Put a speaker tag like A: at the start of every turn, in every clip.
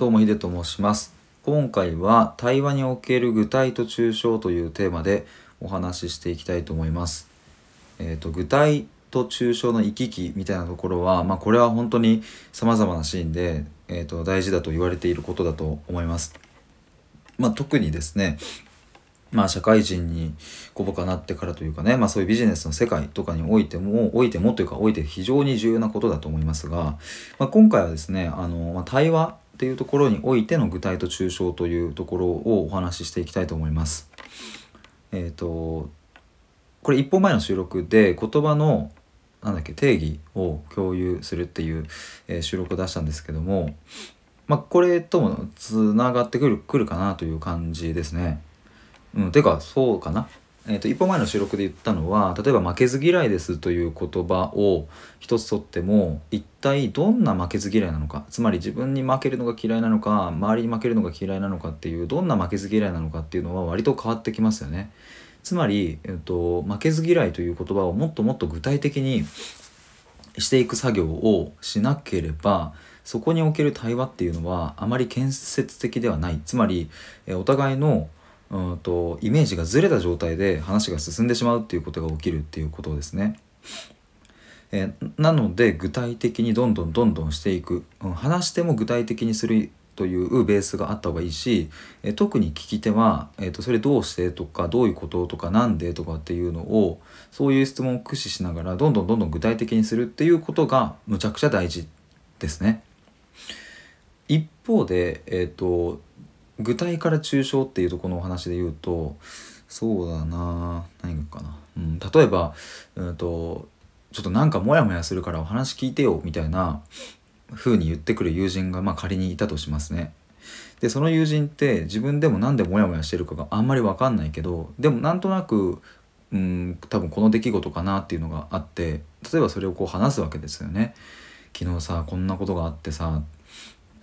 A: どうもヒデと申します。今回は対話における具体と抽象というテーマでお話ししていきたいと思います。えっ、と具体と抽象の行き来みたいなところはまあこれは本当に様々なシーンでえーと大事だと言われていることだと思います。まあ特にですねまあ社会人にこう僕はなってからというかね、まあそういうビジネスの世界とかにおいても、おいてもというか、おいて非常に重要なことだと思いますが、まあ、今回はですね、あの、まあ、対話っていうところにおいての具体と抽象というところをお話ししていきたいと思います。えっ、ー、と、これ一本前の収録で言葉のなんだっけ定義を共有するっていう、えー、収録を出したんですけども、まあ、これともつながってくるくるかなという感じですね。うん、てかそうかな。えーと、一歩前の収録で言ったのは例えば「負けず嫌いです」という言葉を一つとっても一体どんな負けず嫌いなのかつまり自分に負けるのが嫌いなのか周りに負けるのが嫌いなのかっていうどんな負けず嫌いなのかっていうのは割と変わってきますよね。つまり、えーと、負けず嫌いという言葉をもっともっと具体的にしていく作業をしなければそこにおける対話っていうのはあまり建設的ではないつまり、えー、お互いのうんとイメージがずれた状態で話が進んでしまうっていうことが起きるっていうことですね。えなので具体的にどんどんどんどんしていく、うん、話しても具体的にするというベースがあった方がいいし、え特に聞き手は、えーと、それどうしてとかどういうこととかなんでとかっていうのをそういう質問を駆使しながらどんどんどんどん具体的にするっていうことがむちゃくちゃ大事ですね。一方で、えーと具体から抽象っていうとこのお話で言うとそうだな何かな、うん、例えば、うんと、ちょっとなんかモヤモヤするからお話聞いてよみたいな風に言ってくる友人がまあ仮にいたとしますね。でその友人って自分でも何でモヤモヤしてるかがあんまり分かんないけどでもなんとなくうん多分この出来事かなっていうのがあって例えばそれをこう話すわけですよね。昨日さこんなことがあってさ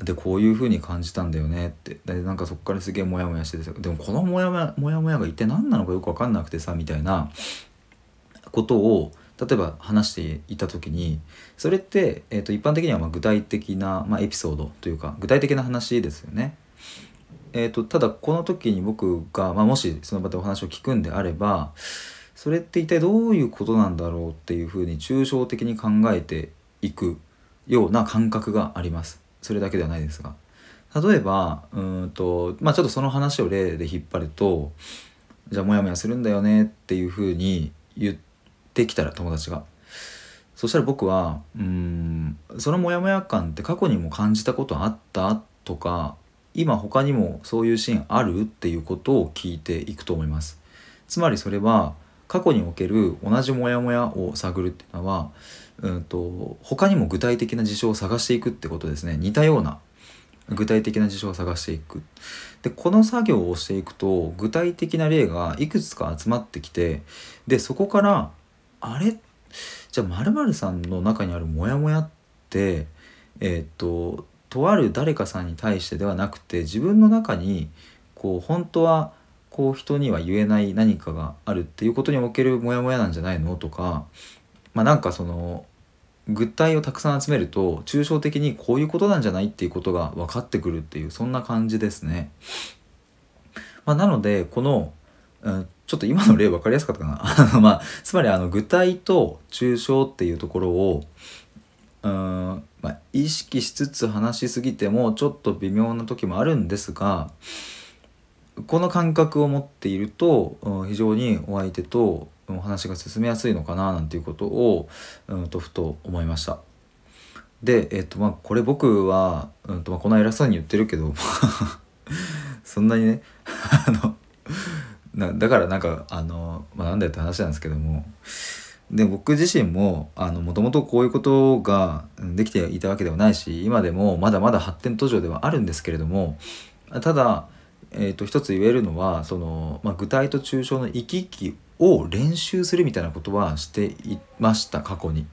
A: でこういう風に感じたんだよねってでなんかそこからすげえモヤモヤしててでもこのモヤモヤモヤモヤが一体何なのかよく分かんなくてさみたいなことを例えば話していた時にそれって、えー、と一般的にはま具体的な、まあ、エピソードというか具体的な話ですよね。えーと、ただこの時に僕が、まあ、もしその場でお話を聞くんであればそれって一体どういうことなんだろうっていうふうに抽象的に考えていくような感覚があります。それだけではないですが。例えばうんとまあちょっとその話を例で引っ張るとじゃあモヤモヤするんだよねっていうふうに言ってきたら友達が。そしたら僕はうんそのモヤモヤ感って過去にも感じたことあったとか今他にもそういうシーンあるっていうことを聞いていくと思います。つまりそれは過去における同じモヤモヤを探るっていうのはうんと他にも具体的な事象を探していくってことですね。似たような具体的な事象を探していく。でこの作業をしていくと具体的な例がいくつか集まってきてでそこからあれ？じゃあ〇〇さんの中にあるモヤモヤってえー、っととある誰かさんに対してではなくて自分の中にこう本当はこう人には言えない何かがあるっていうことにおけるモヤモヤなんじゃないの？とかまあなんかその具体をたくさん集めると抽象的にこういうことなんじゃないっていうことが分かってくるっていうそんな感じですね。まあ、なのでこの、うん、ちょっと今の例分かりやすかったかな まあ、つまりあの具体と抽象っていうところをうん、まあ、意識しつつ話しすぎてもちょっと微妙な時もあるんですがこの感覚を持っていると、うん、非常にお相手とお話が進めやすいのかななんていうことを、うんとふと思いました。で、えっとまあ、これ僕は、うんとまあ、こんな偉そうに言ってるけど そんなにね あのなだからなんかあの、まあ、なんだよって話なんですけどもで僕自身ももともとこういうことができていたわけではないし今でもまだまだ発展途上ではあるんですけれどもただ、えー、と一つ言えるのはその、まあ、具体と抽象の行き来を練習するみたいなことはしていました過去に。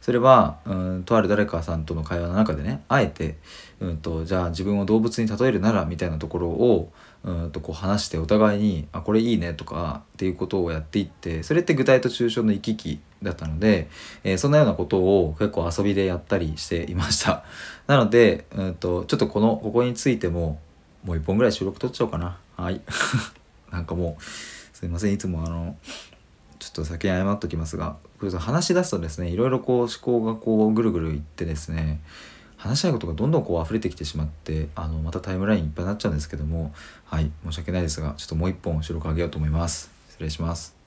A: それはうんとある誰かさんとの会話の中でねあえてうんとじゃあ自分を動物に例えるならみたいなところをうんとこう話してお互いに「あこれいいね」とかっていうことをやっていってそれって具体と抽象の行き来だったので、えー、そんなようなことを結構遊びでやったりしていましたなので、うんと、ちょっとこのここについてももう1本ぐらい収録取っちゃおうかな。はい。なんかもうすいません。いつもあのちょっと先に謝っときますが話し出すとですねいろいろこう思考がこうぐるぐるいってですね話したいことがどんどんこう溢れてきてしまってあのまたタイムラインいっぱいになっちゃうんですけどもはい。申し訳ないですがちょっともう1本収録あげようと思います。失礼します。